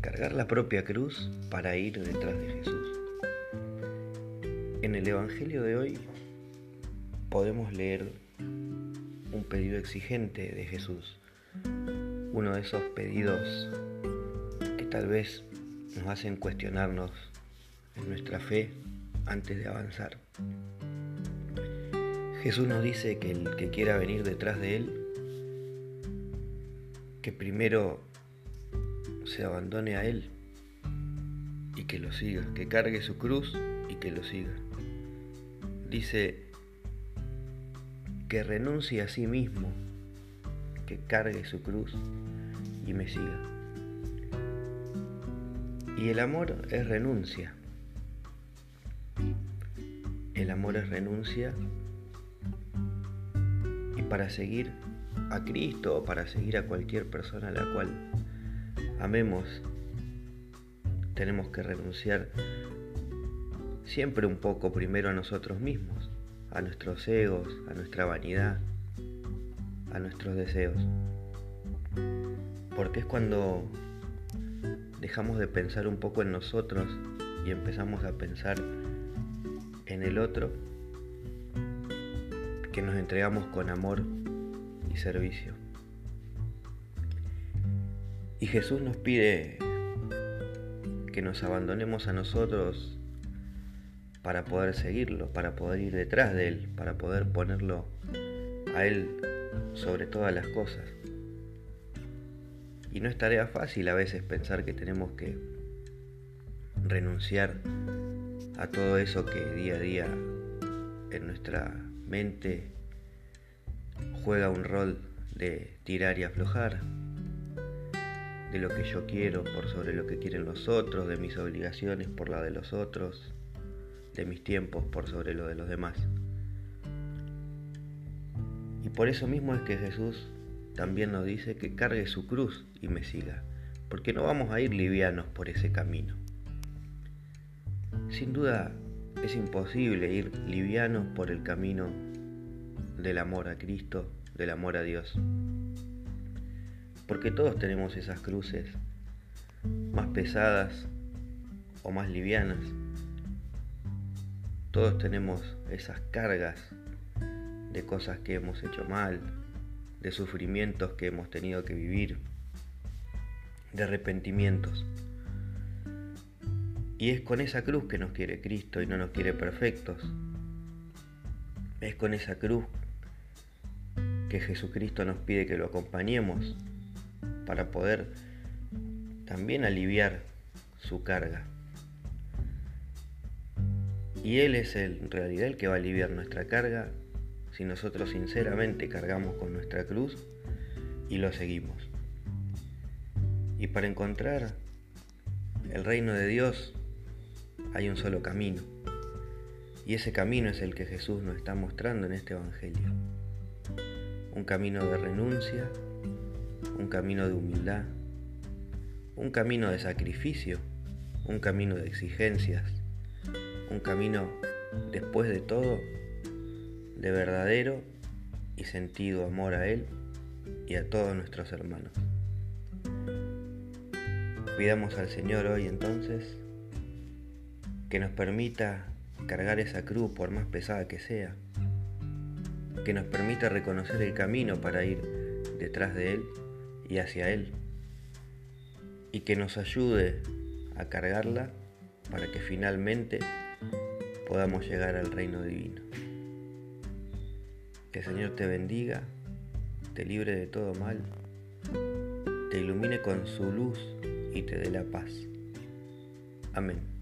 cargar la propia cruz para ir detrás de Jesús. En el Evangelio de hoy podemos leer un pedido exigente de Jesús, uno de esos pedidos que tal vez nos hacen cuestionarnos en nuestra fe antes de avanzar. Jesús nos dice que el que quiera venir detrás de Él, que primero se abandone a Él y que lo siga, que cargue su cruz y que lo siga. Dice que renuncie a sí mismo, que cargue su cruz y me siga. Y el amor es renuncia. El amor es renuncia y para seguir a Cristo o para seguir a cualquier persona a la cual amemos, tenemos que renunciar siempre un poco primero a nosotros mismos, a nuestros egos, a nuestra vanidad, a nuestros deseos. Porque es cuando dejamos de pensar un poco en nosotros y empezamos a pensar en el otro, que nos entregamos con amor y servicio. Y Jesús nos pide que nos abandonemos a nosotros para poder seguirlo, para poder ir detrás de Él, para poder ponerlo a Él sobre todas las cosas. Y no es tarea fácil a veces pensar que tenemos que renunciar a todo eso que día a día en nuestra mente juega un rol de tirar y aflojar, de lo que yo quiero por sobre lo que quieren los otros, de mis obligaciones por la de los otros, de mis tiempos por sobre lo de los demás. Y por eso mismo es que Jesús también nos dice que cargue su cruz y me siga, porque no vamos a ir livianos por ese camino. Sin duda es imposible ir livianos por el camino del amor a Cristo, del amor a Dios porque todos tenemos esas cruces más pesadas o más livianas. Todos tenemos esas cargas de cosas que hemos hecho mal, de sufrimientos que hemos tenido que vivir, de arrepentimientos. Y es con esa cruz que nos quiere Cristo y no nos quiere perfectos. Es con esa cruz que Jesucristo nos pide que lo acompañemos para poder también aliviar su carga. Y Él es en realidad el que va a aliviar nuestra carga si nosotros sinceramente cargamos con nuestra cruz y lo seguimos. Y para encontrar el reino de Dios hay un solo camino. Y ese camino es el que Jesús nos está mostrando en este Evangelio. Un camino de renuncia, un camino de humildad, un camino de sacrificio, un camino de exigencias, un camino, después de todo, de verdadero y sentido amor a Él y a todos nuestros hermanos. Pidamos al Señor hoy entonces que nos permita cargar esa cruz por más pesada que sea, que nos permita reconocer el camino para ir detrás de Él y hacia Él, y que nos ayude a cargarla para que finalmente podamos llegar al reino divino. Que el Señor te bendiga, te libre de todo mal, te ilumine con su luz y te dé la paz. Amén.